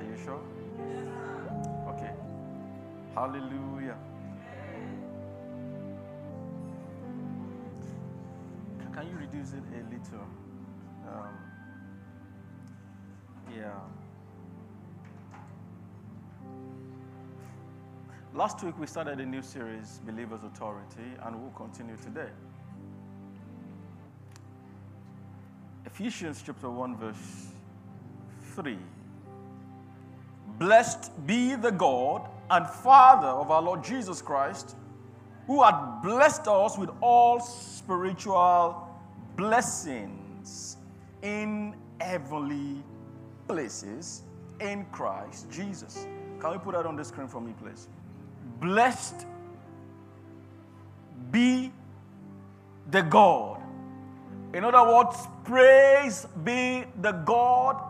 Are you sure? Okay. Hallelujah. Can you reduce it a little? Um, yeah. Last week we started a new series, Believer's Authority, and we'll continue today. Ephesians chapter 1, verse 3. Blessed be the God and Father of our Lord Jesus Christ, who had blessed us with all spiritual blessings in heavenly places in Christ Jesus. Can we put that on the screen for me, please? Blessed be the God. In other words, praise be the God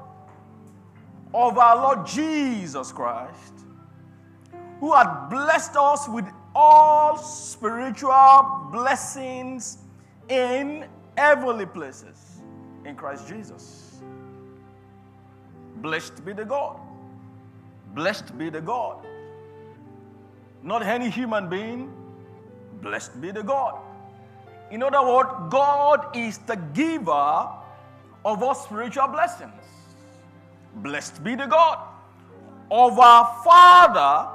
of our Lord Jesus Christ, who had blessed us with all spiritual blessings in heavenly places in Christ Jesus. Blessed be the God. Blessed be the God. Not any human being. Blessed be the God. In other words, God is the giver of all spiritual blessings. Blessed be the God of our Father.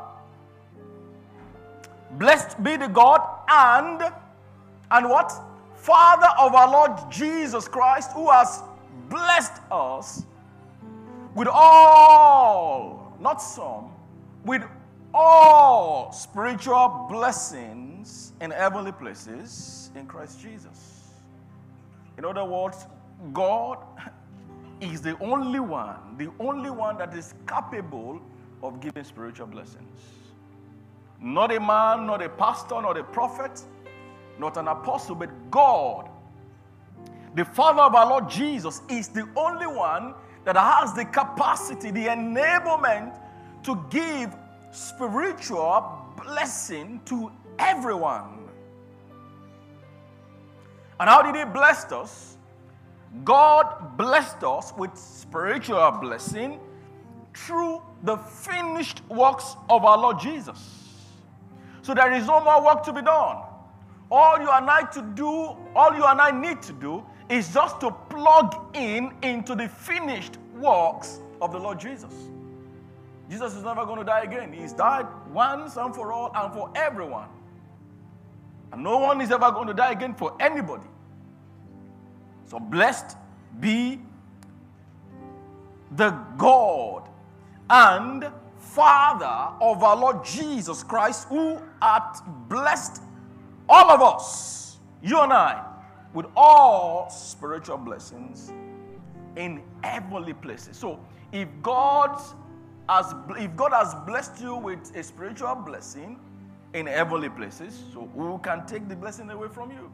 Blessed be the God and and what? Father of our Lord Jesus Christ, who has blessed us with all, not some, with all spiritual blessings in heavenly places in Christ Jesus. In other words, God is the only one, the only one that is capable of giving spiritual blessings. Not a man, not a pastor, not a prophet, not an apostle, but God, the Father of our Lord Jesus, is the only one that has the capacity, the enablement to give spiritual blessing to everyone. And how did He bless us? God blessed us with spiritual blessing through the finished works of our Lord Jesus. So there is no more work to be done. All you and I to do, all you and I need to do is just to plug in into the finished works of the Lord Jesus. Jesus is never going to die again. He's died once and for all and for everyone. And no one is ever going to die again for anybody. So blessed be the God and Father of our Lord Jesus Christ, who hath blessed all of us, you and I, with all spiritual blessings in heavenly places. So if God has if God has blessed you with a spiritual blessing in heavenly places, so who can take the blessing away from you?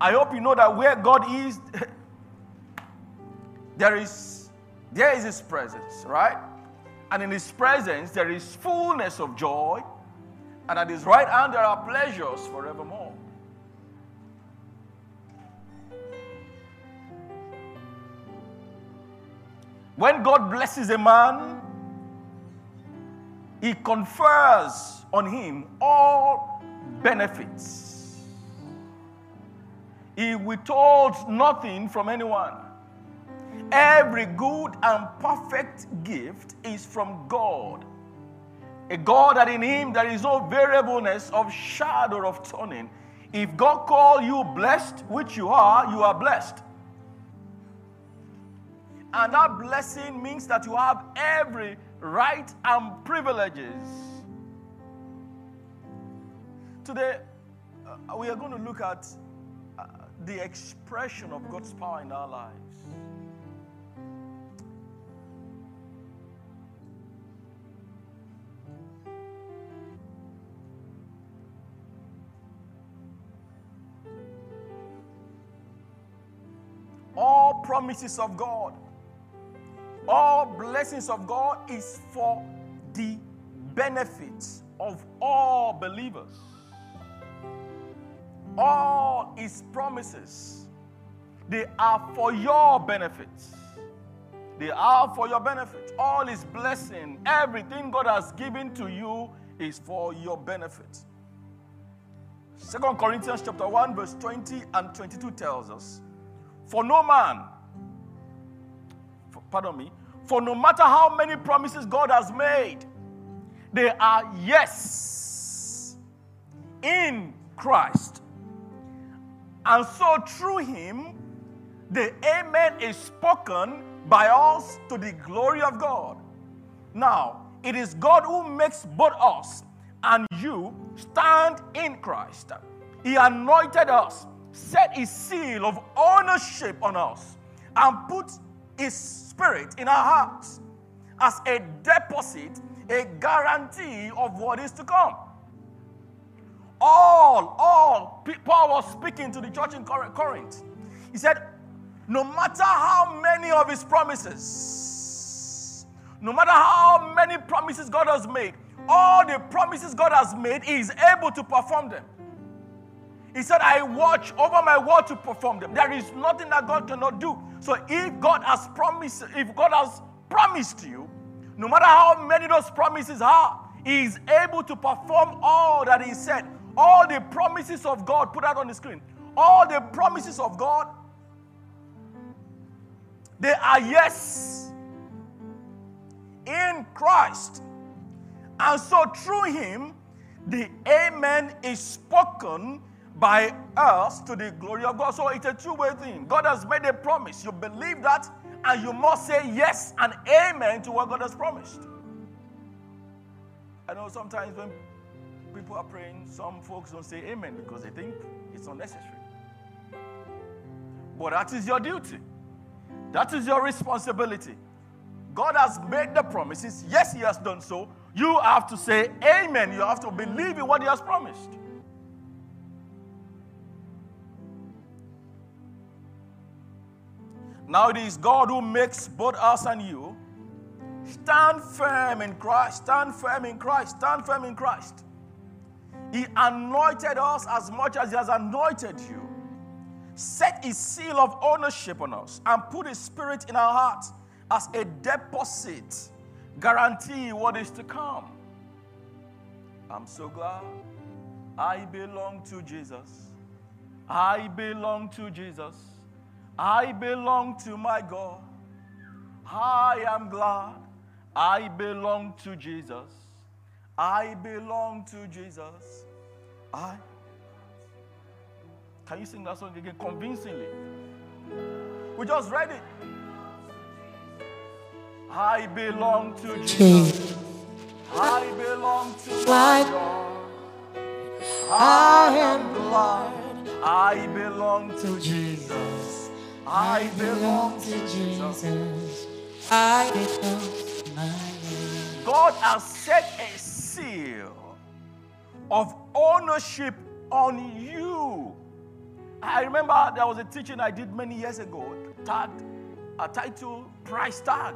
I hope you know that where God is, there is there is His presence, right? And in His presence there is fullness of joy, and at His right hand there are pleasures forevermore. When God blesses a man, He confers on him all benefits. He withholds nothing from anyone. Every good and perfect gift is from God. A God that in Him there is no variableness of shadow of turning. If God call you blessed, which you are, you are blessed. And that blessing means that you have every right and privileges. Today, uh, we are going to look at the expression of God's power in our lives. All promises of God, all blessings of God is for the benefit of all believers. All his promises, they are for your benefits. They are for your benefit. All His blessing, everything God has given to you is for your benefit. Second Corinthians chapter 1, verse 20 and 22 tells us, For no man, for, pardon me, for no matter how many promises God has made, they are yes in Christ. And so through him, the amen is spoken by us to the glory of God. Now, it is God who makes both us and you stand in Christ. He anointed us, set his seal of ownership on us, and put his spirit in our hearts as a deposit, a guarantee of what is to come. All, all, Paul was speaking to the church in Corinth. He said, no matter how many of his promises, no matter how many promises God has made, all the promises God has made, He is able to perform them. He said, I watch over my word to perform them. There is nothing that God cannot do. So if God has promised, if God has promised you, no matter how many those promises are, He is able to perform all that He said. All the promises of God, put that on the screen. All the promises of God they are yes in Christ. And so through him, the amen is spoken by us to the glory of God. So it's a two way thing. God has made a promise. You believe that, and you must say yes and amen to what God has promised. I know sometimes when people are praying, some folks don't say amen because they think it's unnecessary. But that is your duty. That is your responsibility. God has made the promises. Yes, He has done so. You have to say amen. You have to believe in what He has promised. Now it is God who makes both us and you stand firm in Christ. Stand firm in Christ. Stand firm in Christ. He anointed us as much as He has anointed you set his seal of ownership on us and put his spirit in our hearts as a deposit, guarantee what is to come. I'm so glad I belong to Jesus. I belong to Jesus. I belong to my God. I am glad I belong to Jesus. I belong to Jesus. I can you sing that song again convincingly? We just read it. I belong to Jesus. I belong to my God. I am glad I belong to Jesus. I belong to Jesus. I belong to my God has set a seal of ownership on you. I remember there was a teaching I did many years ago, tagged, a title, price tag.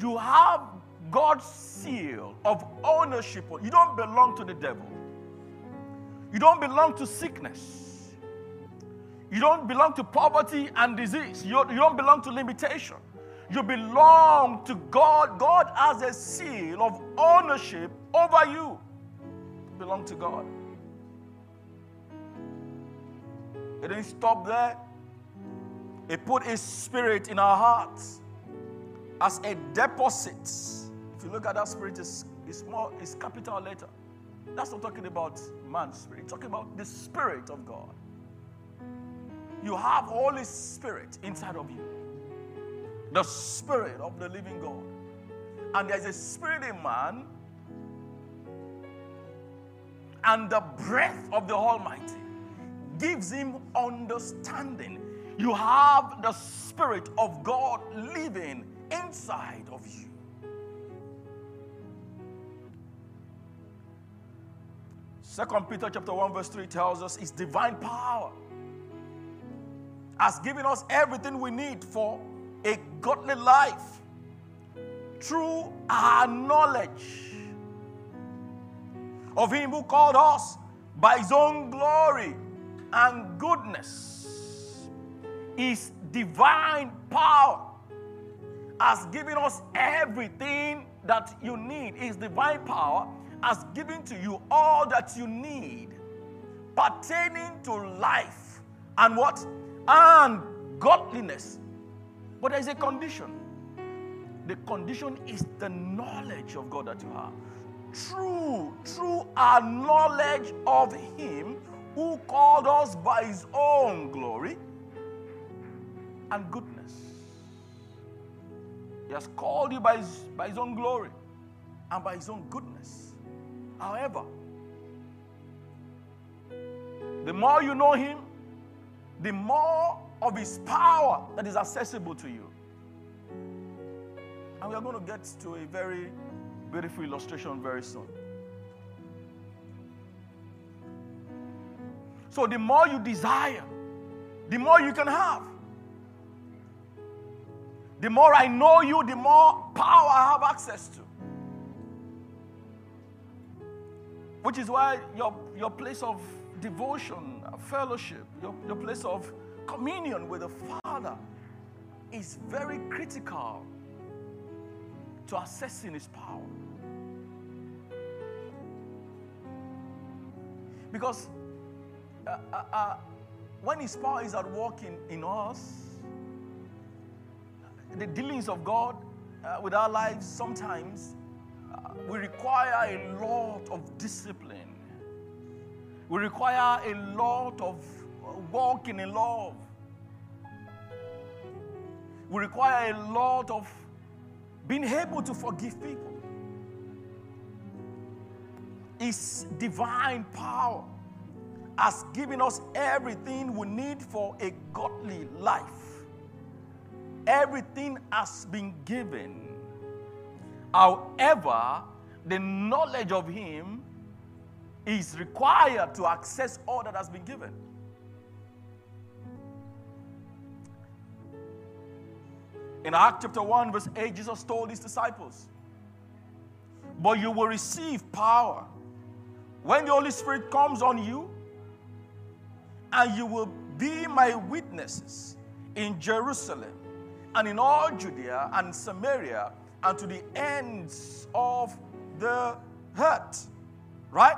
You have God's seal of ownership. You don't belong to the devil. You don't belong to sickness. You don't belong to poverty and disease. You, you don't belong to limitation. You belong to God. God has a seal of ownership over you. Belong to God. It didn't stop there. He put His Spirit in our hearts as a deposit. If you look at that spirit, it's, it's more, it's capital letter. That's not talking about man's spirit, it's talking about the Spirit of God. You have Holy Spirit inside of you, the Spirit of the living God. And there's a spirit in man and the breath of the Almighty gives him understanding. You have the Spirit of God living inside of you. Second Peter chapter 1, verse 3 tells us his divine power has given us everything we need for a godly life through our knowledge of him who called us by his own glory and goodness, His divine power has given us everything that you need. His divine power has given to you all that you need pertaining to life and what? And godliness. But there's a condition. The condition is the knowledge of God that you have. True, true our knowledge of Him who called us by His own glory and goodness. He has called you by his, by his own glory and by His own goodness. However, the more you know Him, the more of His power that is accessible to you. And we are going to get to a very beautiful illustration very soon. So, the more you desire, the more you can have. The more I know you, the more power I have access to. Which is why your, your place of devotion, fellowship, your, your place of communion with the Father is very critical to assessing His power. Because uh, uh, uh, when His power is at work in, in us, the dealings of God uh, with our lives sometimes uh, we require a lot of discipline. We require a lot of uh, walking in love. We require a lot of being able to forgive people. His divine power has given us everything we need for a godly life. Everything has been given. However, the knowledge of Him is required to access all that has been given. In Acts chapter 1, verse 8, Jesus told his disciples, But you will receive power when the Holy Spirit comes on you, and you will be my witnesses in Jerusalem and in all Judea and Samaria and to the ends of the earth. Right?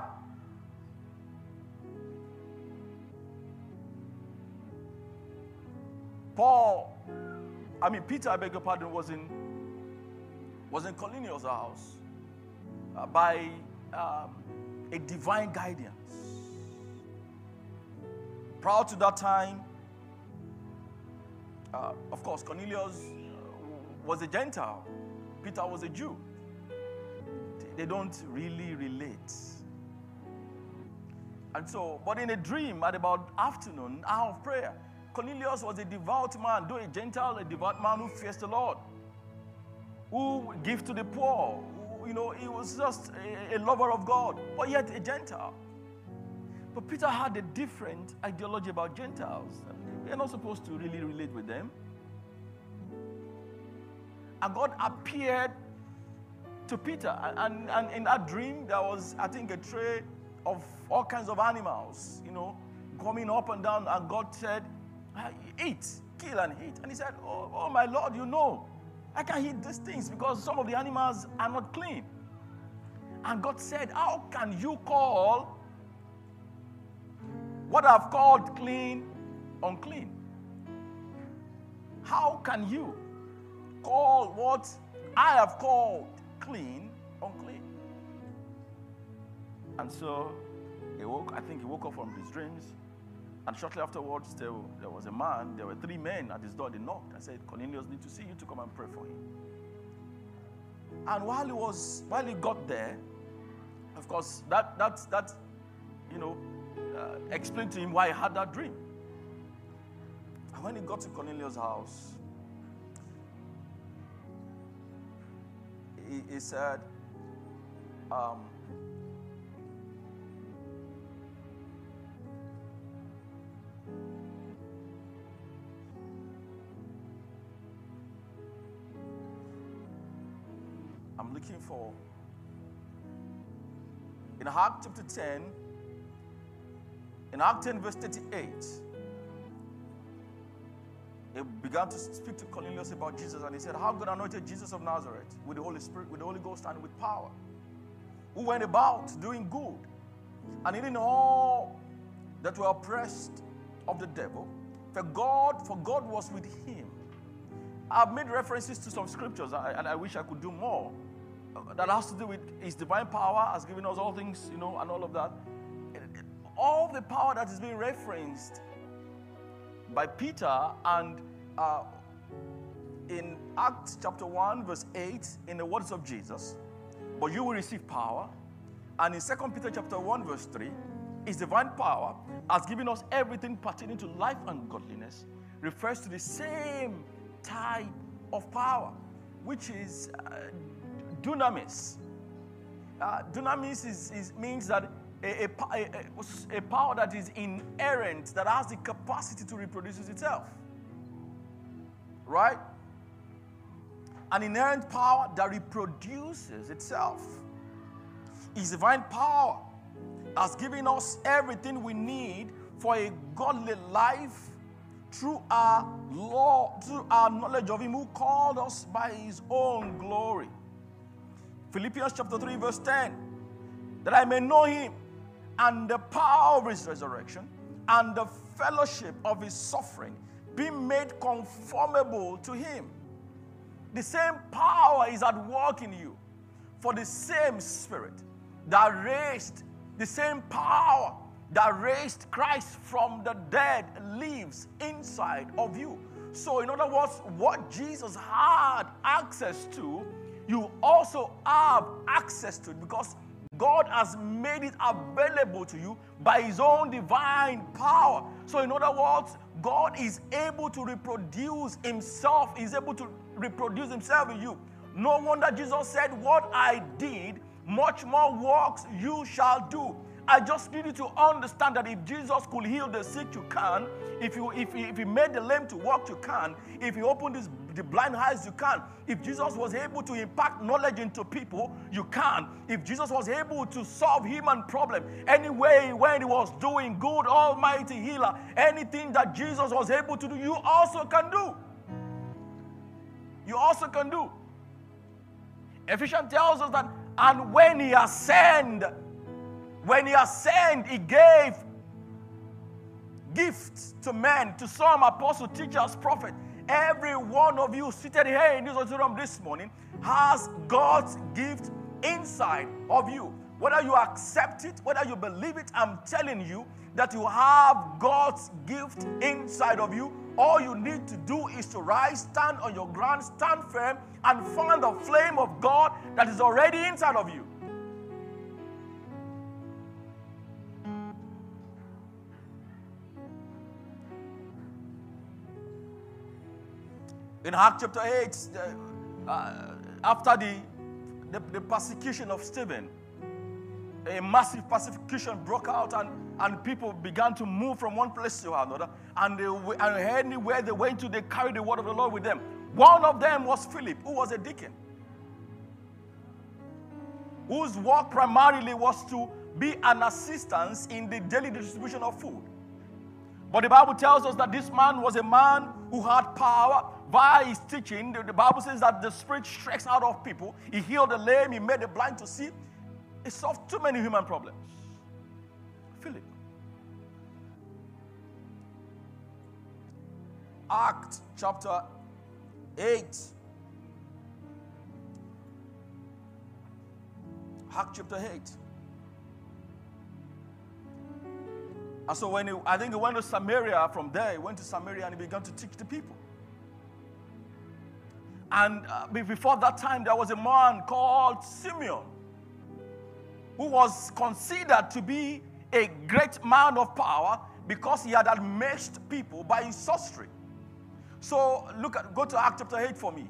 Paul, I mean, Peter, I beg your pardon, was in, was in Cornelius' house uh, by um, a divine guidance. Prior to that time, uh, of course, Cornelius uh, was a Gentile, Peter was a Jew. They don't really relate. And so, but in a dream at about afternoon, hour of prayer, Cornelius was a devout man, though a Gentile, a devout man who fears the Lord, who gives to the poor. You know, he was just a, lover of God, but yet a Gentile. But Peter had a different ideology about Gentiles. We're not supposed to really relate with them. And God appeared to Peter. And, and in that dream, there was, I think, a tray of all kinds of animals, you know, coming up and down. And God said, Eat, kill and eat. And he said, oh, oh, my Lord, you know, I can't eat these things because some of the animals are not clean. And God said, How can you call what I've called clean unclean? How can you call what I have called clean unclean? And so he woke, I think he woke up from his dreams. And shortly afterwards, there, there was a man, there were three men at his door. They knocked and said, Cornelius need to see you to come and pray for him. And while he was, while he got there, of course, that, that, that you know, uh, explained to him why he had that dream. And when he got to Cornelius' house, he, he said, um, I'm looking for in Acts chapter 10, in Acts 10, verse 38. he began to speak to Cornelius about Jesus, and he said, How God anointed Jesus of Nazareth with the Holy Spirit, with the Holy Ghost, and with power, who went about doing good, and healing all that were oppressed of the devil, for God, for God was with him. I've made references to some scriptures, and I wish I could do more. That has to do with His divine power, has given us all things, you know, and all of that. All the power that is being referenced by Peter and uh, in Acts chapter 1, verse 8, in the words of Jesus, but you will receive power. And in 2 Peter chapter 1, verse 3, his divine power has given us everything pertaining to life and godliness, refers to the same type of power, which is uh, dunamis. Uh, dunamis is, is, means that a, a, a, power that is inherent, that has the capacity to reproduce itself. Right? An inherent power that reproduces itself. His divine power has given us everything we need for a godly life through our law, through our knowledge of Him who called us by His own glory. Philippians chapter 3, verse 10 that I may know Him and the power of His resurrection and the fellowship of His suffering, be made conformable to Him. The same power is at work in you, for the same Spirit that raised, the same power that raised Christ from the dead lives inside of you. So, in other words, what Jesus had access to, you also have access to it because God has made it available to you by His own divine power. So, in other words, God is able to reproduce Himself, He's able to reproduce Himself in you. No wonder Jesus said, What I did, much more works you shall do. I just need you to understand that if Jesus could heal the sick, you can. If you if if he made the lame to walk, you can. If he opened this, the blind eyes, you can. If Jesus was able to impact knowledge into people, you can. If Jesus was able to solve human problem anyway when he was doing good, almighty healer, anything that Jesus was able to do, you also can do. You also can do. Ephesians tells us that, and when he ascended when he ascended, he gave gifts to men, to some apostles, teachers, prophets. Every one of you seated here in this auditorium this morning has God's gift inside of you. Whether you accept it, whether you believe it, I'm telling you that you have God's gift inside of you. All you need to do is to rise, stand on your ground, stand firm, and find the flame of God that is already inside of you. In Acts chapter 8, uh, after the, the, the, persecution of Stephen, a massive persecution broke out and, and people began to move from one place to another. And, they, and anywhere they went to, they carried the word of the Lord with them. One of them was Philip, who was a deacon, whose work primarily was to be an assistance in the daily distribution of food. But the Bible tells us that this man was a man who had power via his teaching. The, the Bible says that the Spirit strikes out of people. He healed the lame, he made the blind to see. He solved too many human problems. Philip. Act chapter 8. Act chapter 8. And so when he, I think he went to Samaria from there, he went to Samaria and he began to teach the people. And uh, before that time, there was a man called Simeon who was considered to be a great man of power because he had amazed people by his sorcery. So look at go to Act chapter 8 for me.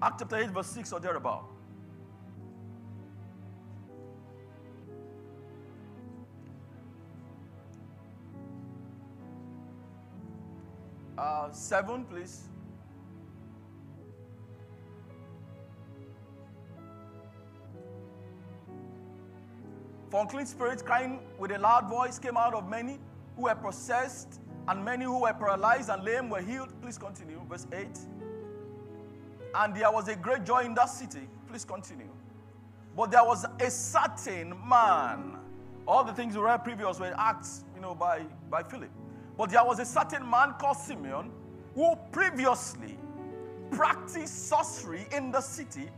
Act chapter 8, verse 6 or thereabout. Uh, seven, please. For unclean spirits crying with a loud voice came out of many who were possessed, And many who were paralyzed and lame were healed. Please continue. Verse 8. And there was a great joy in that city. Please continue. But there was a certain man. All the things we read previous were acts, you know, by, by Philip. But there was a certain man called Simeon who previously practiced sorcery in the city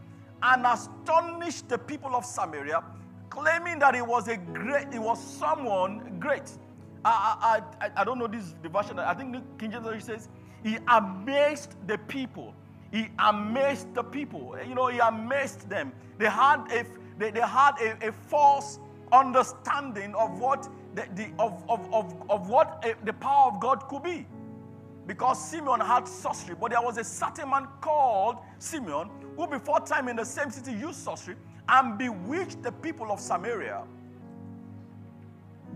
and astonished the people of Samaria, claiming that he was a great, he was someone great. I, I, I, I don't know this version. I think King James says he amazed the people. He amazed the people. You know, he amazed them. They had a, they, they had a, a false understanding of what the, the of, of, of, of what a, the power of God could be. Because Simeon had sorcery, but there was a certain man called Simeon who, before time in the same city, used sorcery and bewitched the people of Samaria,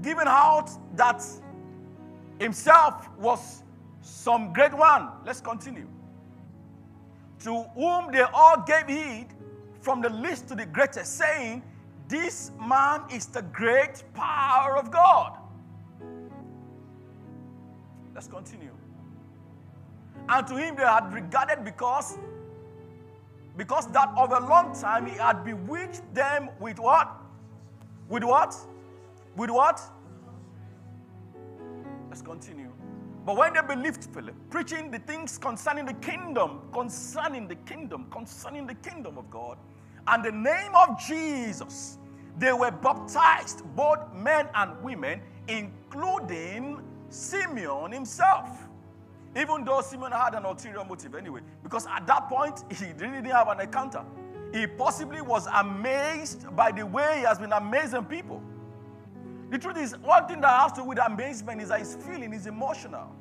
giving out that himself was some great one. Let's continue. To whom they all gave heed from the least to the greatest, saying, This man is the great power of God. Let's continue. And to him they had regarded because because that of a long time he had bewitched them with what? With what? With what? Let's continue. But when they believed Philip, preaching the things concerning the kingdom, concerning the kingdom, concerning the kingdom of God, and the name of Jesus, they were baptized, both men and women, including Simeon himself. Even though Simeon had an ulterior motive anyway, because at that point he didn't have an encounter. He possibly was amazed by the way he has been amazing people. The truth is, one thing that has to do with amazement is that his feeling is emotional.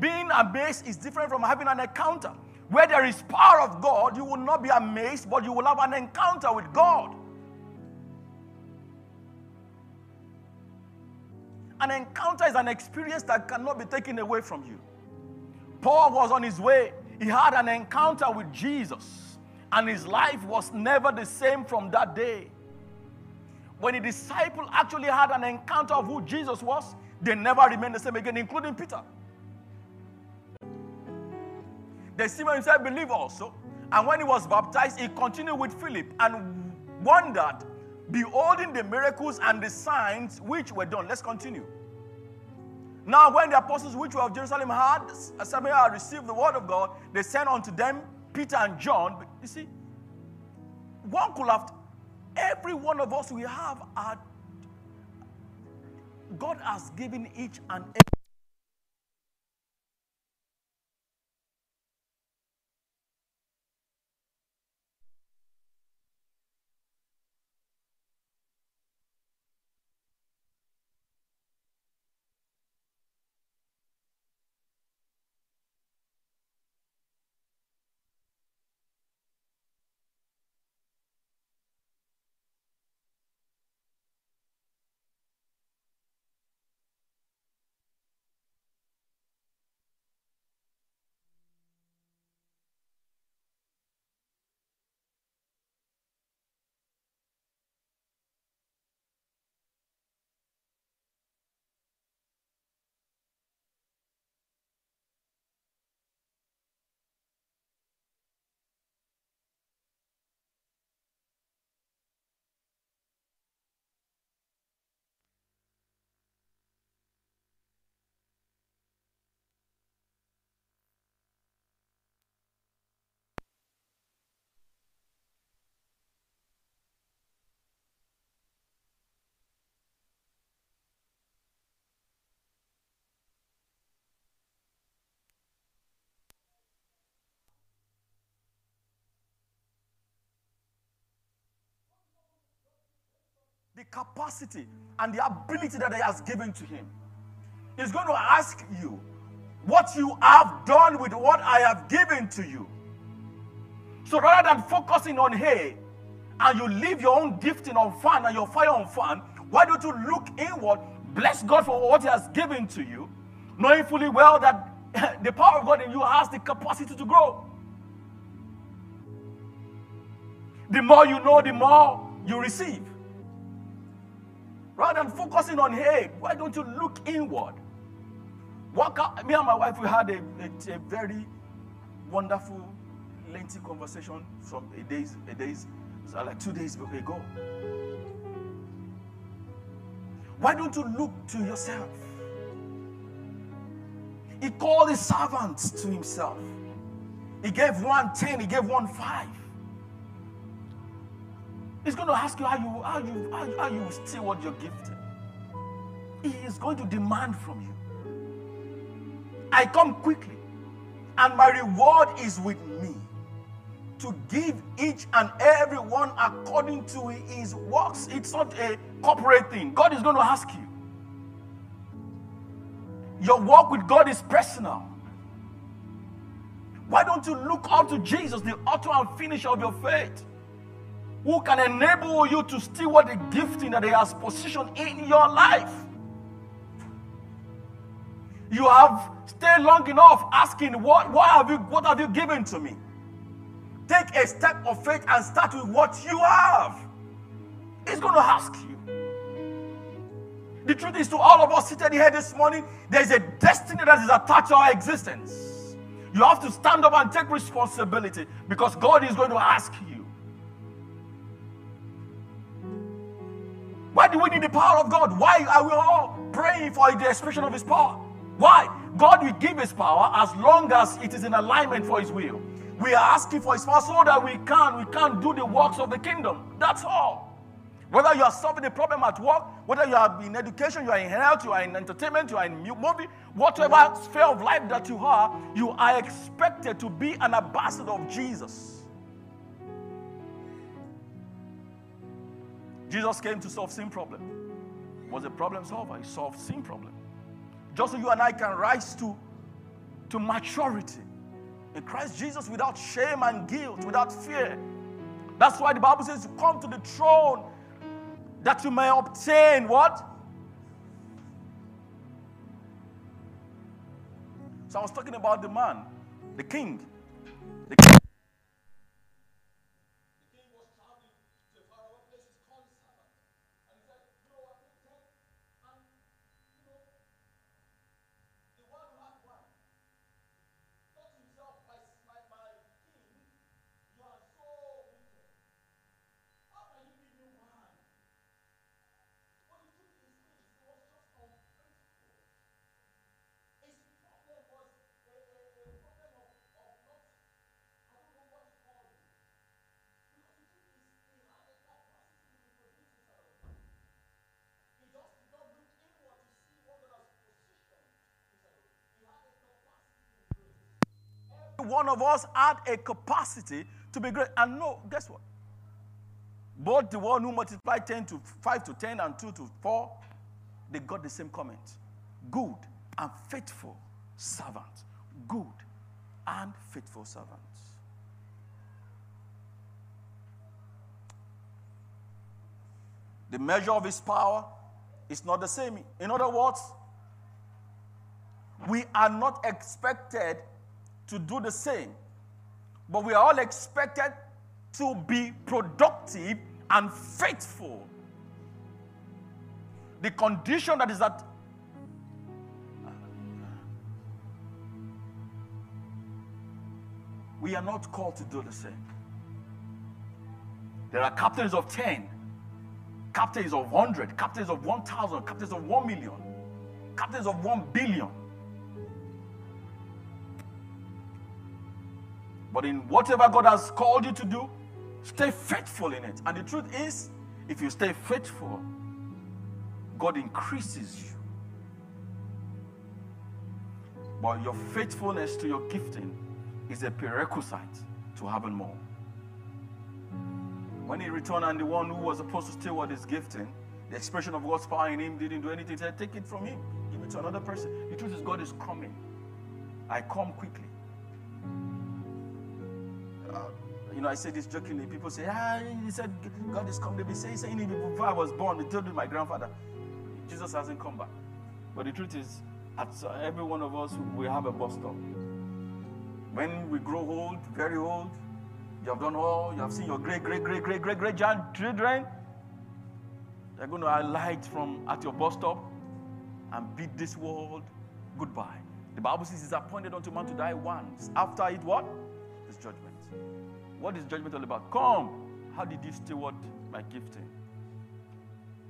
Being amazed is different from having an encounter. Where there is power of God, you will not be amazed, but you will have an encounter with God. An encounter is an experience that cannot be taken away from you. Paul was on his way, he had an encounter with Jesus, and his life was never the same from that day. When the disciple actually had an encounter of who Jesus was, they never remained the same again, including Peter. The Simon himself believed also. And when he was baptized, he continued with Philip and wondered, beholding the miracles and the signs which were done. Let's continue. Now, when the apostles which were of Jerusalem had uh, Samaria received the word of God, they sent unto them Peter and John. But you see, one could have, every one of us we have, our, God has given each and every the capacity and the ability that He has given to him. He's going to ask you what you have done with what I have given to you. So rather than focusing on hey, and you leave your own gifting on fan and your fire on fan, why don't you look inward, bless God for what He has given to you, knowing fully well that the power of God in you has the capacity to grow. The more you know, the more you receive. Rather than focusing on, hey, why don't you look inward? Walk out. Me and my wife, we had a, a, a very wonderful, lengthy conversation from a days, a days, like two days ago. Why don't you look to yourself? He called his servants to himself. He gave one ten, he gave one five. He's going to ask you how you how you how, you, how you steward your gift. He is going to demand from you. I come quickly, and my reward is with me to give each and every one according to his works. It's not a corporate thing. God is going to ask you. Your walk with God is personal. Why don't you look up to Jesus, the author and finisher of your faith, who can enable you to steward the gifting that He has positioned in your life? You have stayed long enough asking, What, what, have, you, what have you given to me? Take a step of faith and start with what you have. He's going to ask you. The truth is, to all of us seated here this morning, there's a destiny that is attached to our existence. You have to stand up and take responsibility because God is going to ask you. Why do we need the power of God? Why are we all praying for the expression of His power? Why? God will give His power as long as it is in alignment for His will. We are asking for His power so that we can we can do the works of the kingdom. That's all. Whether you are solving a problem at work, whether you are in education, you are in health, you are in entertainment, you are in movie, whatever sphere of life that you are, you are expected to be an ambassador of Jesus. Jesus came to solve sin problem. Was a problem solver. He solved sin problem. Just so you and I can rise to, to maturity in Christ Jesus without shame and guilt, without fear. That's why the Bible says, Come to the throne that you may obtain what? So I was talking about the man, the king. The king. One of us had a capacity to be great. And no, guess what? Both the one who multiplied 10 to 5 to 10 and 2 to 4, they got the same comment. Good and faithful servant. Good and faithful servant. The measure of his power is not the same. In other words, we are not expected to do the same. But we are all expected to be productive and faithful. The condition that is that we are not called to do the same. There are captains of 10, captains of 100, captains of 1,000, captains of 1 million, captains of 1 billion. But in whatever God has called you to do, stay faithful in it. And the truth is, if you stay faithful, God increases you. But your faithfulness to your gifting is a prerequisite to having more. When he returned and the one who was supposed to steward his gifting, the expression of God's power in him didn't do anything. He said, Take it from him, give it to another person. The truth is, God is coming. I come quickly. You know, I say this jokingly. People say, ah, he said God is coming. They be saying, saying before I was born. They told me my grandfather, Jesus hasn't come back. But the truth is, at every one of us, we have a bus stop. When we grow old, very old, you have done all, you have seen your great, great, great, great, great, great children. They're going to alight from at your bus stop and beat this world goodbye. The Bible says it's appointed unto man to die once. After it, what? Is judgment. What is judgment all about? Come. How did you steward my gifting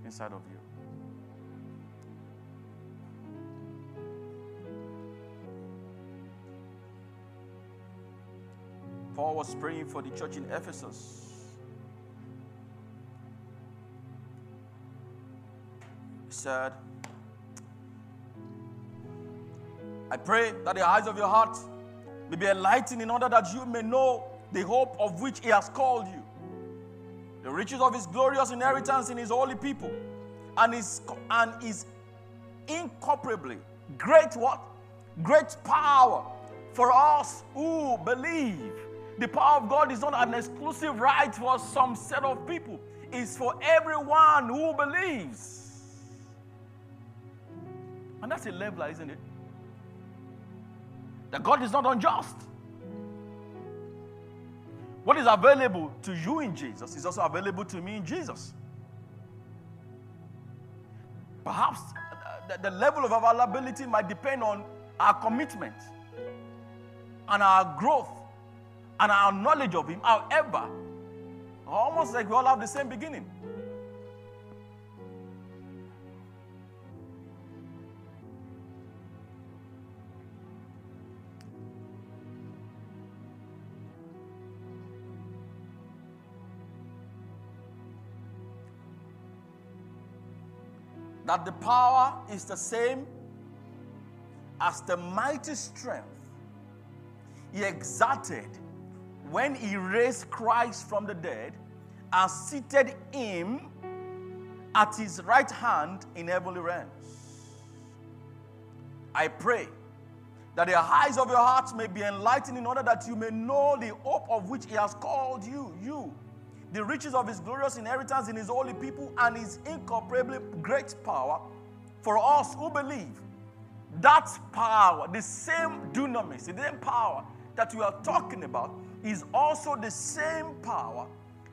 inside of you? Paul was praying for the church in Ephesus. He said, I pray that the eyes of your heart may be enlightened in order that you may know the hope of which He has called you, the riches of His glorious inheritance in His holy people, and His, and his incomparably great what? Great power for us who believe. The power of God is not an exclusive right for some set of people, it's for everyone who believes. And that's a leveler, isn't it? That God is not unjust. What is available to you in Jesus is also available to me in Jesus. Perhaps the, the level of availability might depend on our commitment and our growth and our knowledge of Him. However, almost like we all have the same beginning. That the power is the same as the mighty strength he exerted when he raised Christ from the dead and seated him at his right hand in heavenly realms. I pray that the eyes of your hearts may be enlightened in order that you may know the hope of which he has called you, you, the riches of his glorious inheritance in his holy people, and his incomparably great power for us who believe. That power, the same dunamis, the same power that we are talking about, is also the same power,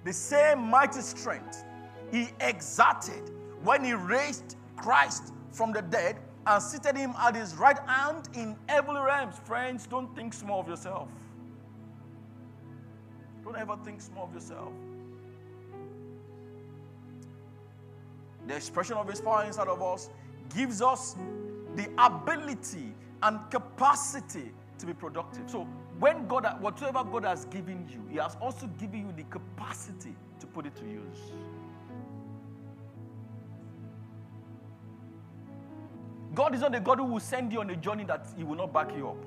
the same mighty strength he exerted when he raised Christ from the dead and seated him at his right hand in heavenly realms. Friends, don't think small of yourself. Don't ever think small of yourself. The expression of His power inside of us gives us the ability and capacity to be productive. So, when God, whatever God has given you, He has also given you the capacity to put it to use. God is not a God who will send you on a journey that He will not back you up.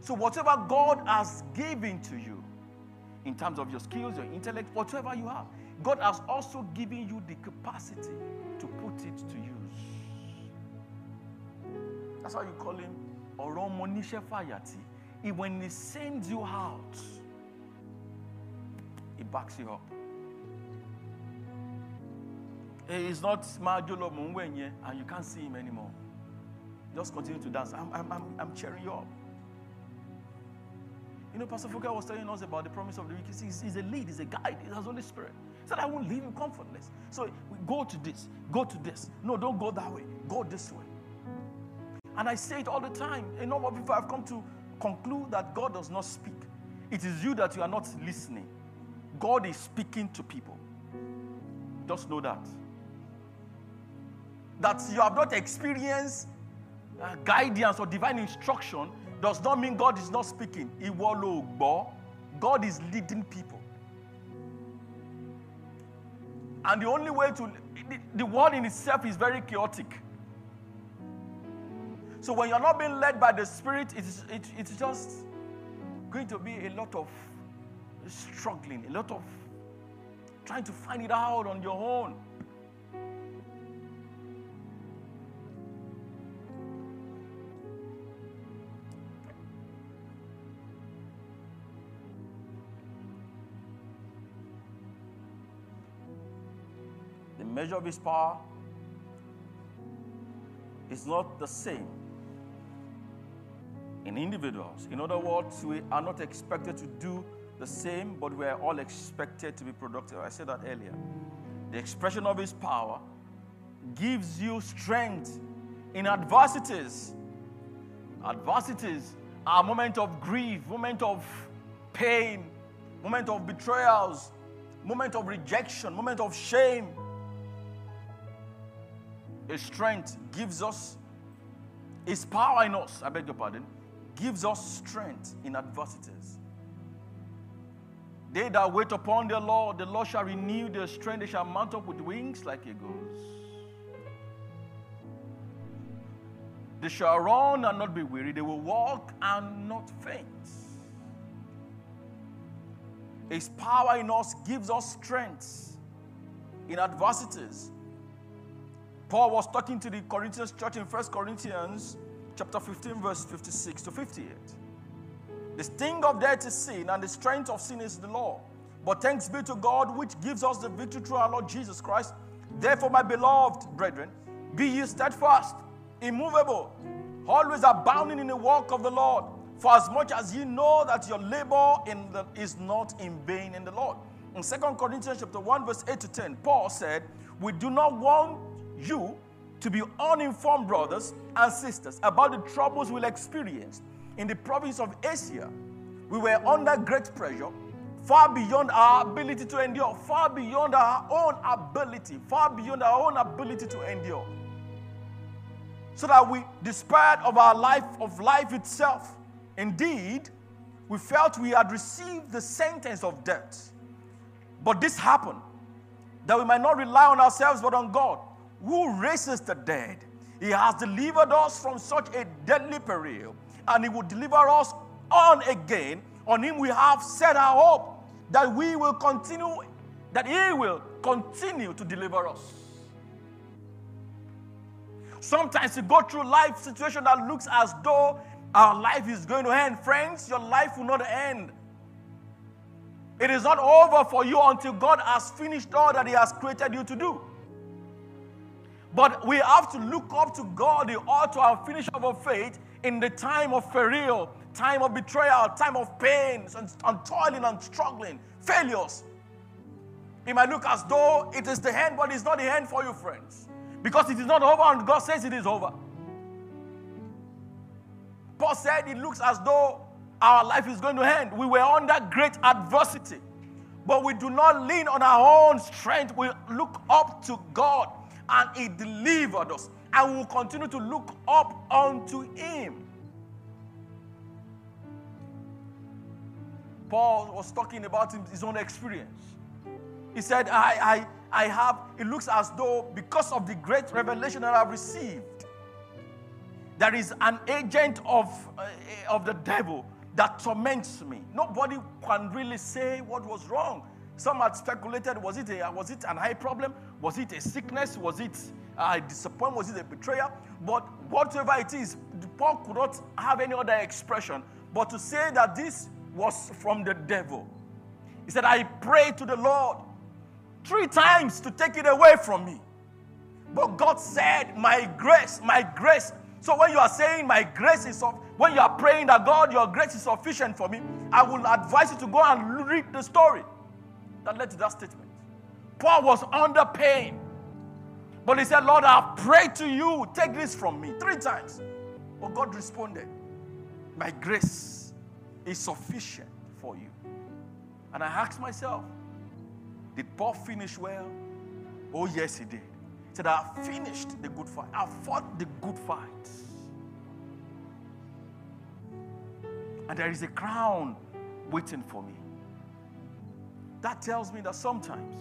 So, whatever God has given to you, in terms of your skills, your intellect, whatever you have, God has also given you the capacity to put it to use. That's why you call him Oromonishe Fayati. When he sends you out, he backs you up. He's not Majolo Mungwenye and you can't see him anymore. Just continue to dance. I'm, I'm, I'm, I'm cheering you up. You know, Pastor Foucault was telling us about the promise of the week. He's, he's a lead, he's a guide, he has Holy Spirit said, I won't leave you comfortless. So we go to this, go to this. No, don't go that way. Go this way. And I say it all the time. A number of people have come to conclude that God does not speak. It is you that you are not listening. God is speaking to people. Just know that. That you have not experienced uh, guidance or divine instruction does not mean God is not speaking. God is leading people. And the only way to, the, the world in itself is very chaotic. So when you're not being led by the Spirit, it's, it, it's just going to be a lot of struggling, a lot of trying to find it out on your own. Measure of his power is not the same in individuals. In other words, we are not expected to do the same, but we are all expected to be productive. I said that earlier. The expression of his power gives you strength in adversities. Adversities are moment of grief, moment of pain, moment of betrayals, moment of rejection, moment of shame. His strength gives us, His power in us, I beg your pardon, gives us strength in adversities. They that wait upon the Lord, the Lord shall renew their strength, they shall mount up with wings like eagles. They shall run and not be weary, they will walk and not faint. His power in us gives us strength in adversities. Paul was talking to the Corinthians church in 1 Corinthians chapter 15, verse 56 to 58. The sting of death is sin, and the strength of sin is the law. But thanks be to God, which gives us the victory through our Lord Jesus Christ. Therefore, my beloved brethren, be ye steadfast, immovable, always abounding in the work of the Lord. For as much as ye know that your labor the, is not in vain in the Lord. In 2 Corinthians chapter 1, verse 8 to 10, Paul said, We do not want you to be uninformed, brothers and sisters, about the troubles we'll experience in the province of Asia. We were under great pressure, far beyond our ability to endure, far beyond our own ability, far beyond our own ability to endure. So that we despaired of our life, of life itself. Indeed, we felt we had received the sentence of death. But this happened that we might not rely on ourselves but on God, who raises the dead. He has delivered us from such a deadly peril, and He will deliver us on again. On Him we have set our hope that we will continue, that He will continue to deliver us. Sometimes you go through life situation that looks as though our life is going to end. Friends, your life will not end. It is not over for you until God has finished all that He has created you to do. But we have to look up to God, the author and finisher of our faith, in the time of peril, time of betrayal, time of pain, and, and toiling and struggling, failures. It might look as though it is the end, but it's not the end for you, friends. Because it is not over, and God says it is over. Paul said it looks as though our life is going to end. We were under great adversity, but we do not lean on our own strength. We look up to God, and He delivered us, and we will continue to look up unto Him. Paul was talking about his own experience. He said, I, I, I have, it looks as though because of the great revelation that I've received, there is an agent of, uh, of the devil that torments me. Nobody can really say what was wrong. Some had speculated was it, a, was it an eye problem? Was it a sickness? Was it a disappointment? Was it a betrayal? But whatever it is, Paul could not have any other expression but to say that this was from the devil. He said, I prayed to the Lord three times to take it away from me. But God said, My grace, my grace so when you are saying my grace is of when you are praying that God, your grace is sufficient for me, I will advise you to go and read the story that led to that statement. Paul was under pain. But he said, Lord, I pray to you, take this from me three times. But God responded, My grace is sufficient for you. And I asked myself, Did Paul finish well? Oh, yes, he did He said, I finished the good fight. I fought the good fight. And there is a crown waiting for me. That tells me that sometimes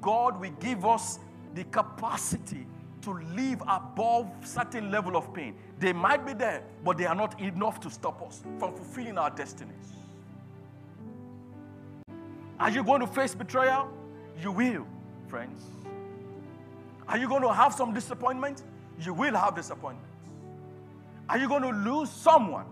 God will give us the capacity to live above certain level of pain. They might be there, but they are not enough to stop us from fulfilling our destinies. Are you going to face betrayal? You will, friends. Are you going to have some disappointment? You will have disappointment. Are you going to lose someone?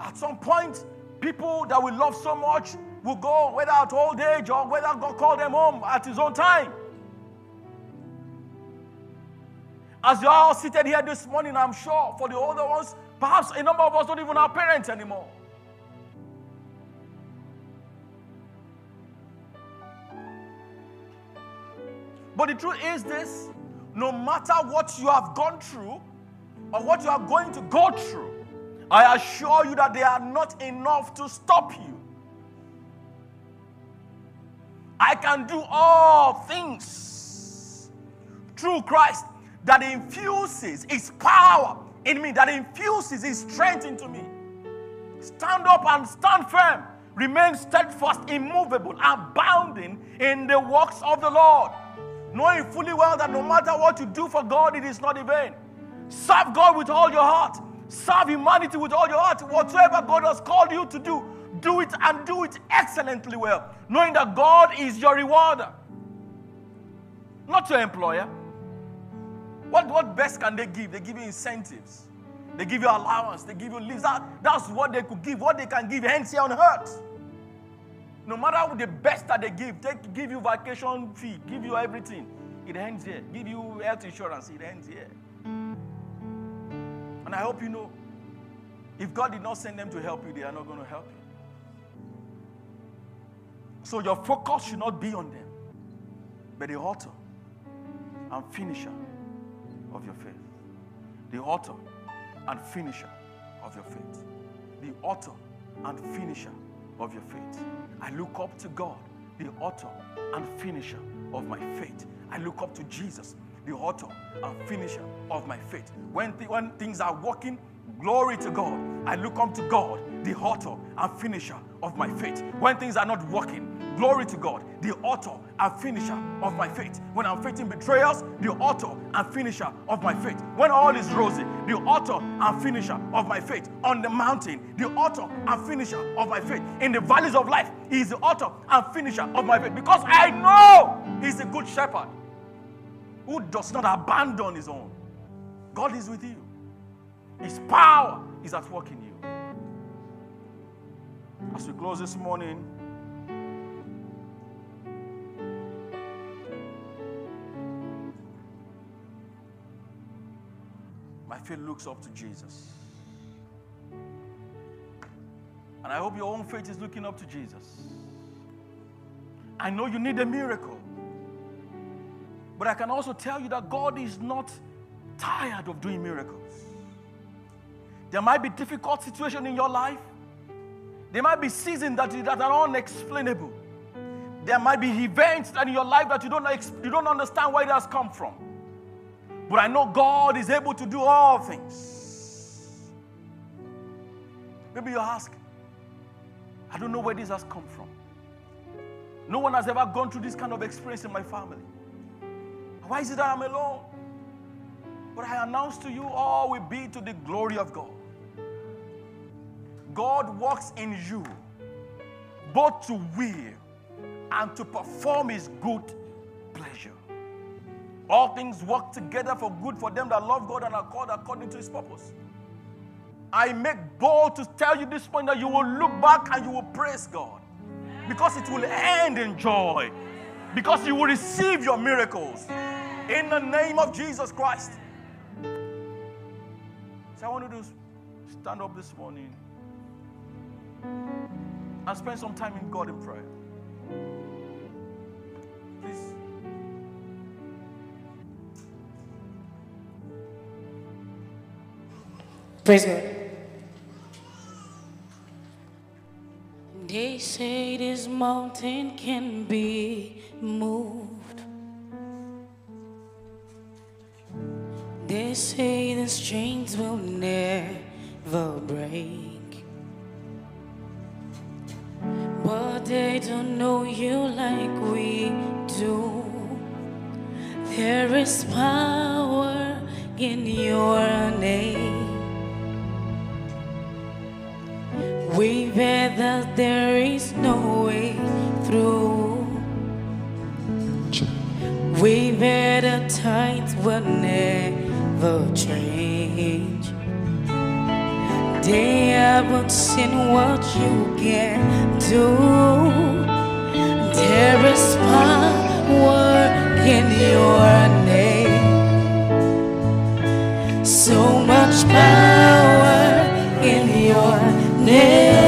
At some point, people that we love so much will go, whether at old age or whether God called them home at His own time. As you're all seated here this morning, I'm sure for the older ones, perhaps a number of us don't even have parents anymore. But the truth is this no matter what you have gone through or what you are going to go through, I assure you that they are not enough to stop you. I can do all things through Christ that infuses his power in me, that infuses his strength into me. Stand up and stand firm. Remain steadfast, immovable, abounding in the works of the Lord. Knowing fully well that no matter what you do for God, it is not in vain. Serve God with all your heart. Serve humanity with all your heart. Whatsoever God has called you to do, do it and do it excellently well. Knowing that God is your rewarder, not your employer. What, what best can they give? They give you incentives. They give you allowance. They give you leaves. That, that's what they could give. What they can give hence here on earth. No matter the best that they give, they give you vacation fee, give you everything. It ends here. Give you health insurance. It ends here. And I hope you know, if God did not send them to help you, they are not going to help you. So your focus should not be on them, but the author and finisher of your faith. The author and finisher of your faith. The author and finisher of your faith. I look up to God, the author and finisher of my faith. I look up to Jesus, the author and finisher of my faith. When, th- when things are working, glory to God. I look up to God, the author and finisher of my faith. When things are not working, glory to God, the author and finisher of my faith. When I'm facing betrayals, the author and finisher of my faith. When all is rosy, the author and finisher of my faith. On the mountain, the author and finisher of my faith. In the valleys of life, he is the author and finisher of my faith. Because I know he's a good shepherd who does not abandon his own. God is with you. His power is at work in you. As we close this morning, my faith looks up to Jesus. And I hope your own faith is looking up to Jesus. I know you need a miracle. But I can also tell you that God is not tired of doing miracles. There might be difficult situation in your life. There might be seasons that, that are unexplainable. There might be events in your life that you don't, you don't understand where it has come from. But I know God is able to do all things. Maybe you ask, I don't know where this has come from. No one has ever gone through this kind of experience in my family. Why is it that I'm alone? But I announce to you, all will be to the glory of God. God works in you both to will and to perform his good pleasure. All things work together for good for them that love God and are called according to his purpose. I make bold to tell you this point that you will look back and you will praise God because it will end in joy, because you will receive your miracles in the name of Jesus Christ. So I want you to stand up this morning and spend some time in God in prayer. Please. Praise God. They say this mountain can be moved. They say the chains will never break. They don't know you like we do. There is power in your name. We bet that there is no way through. We bet the tides will never change. They haven't seen what you can do. There is power in your name. So much power in your name.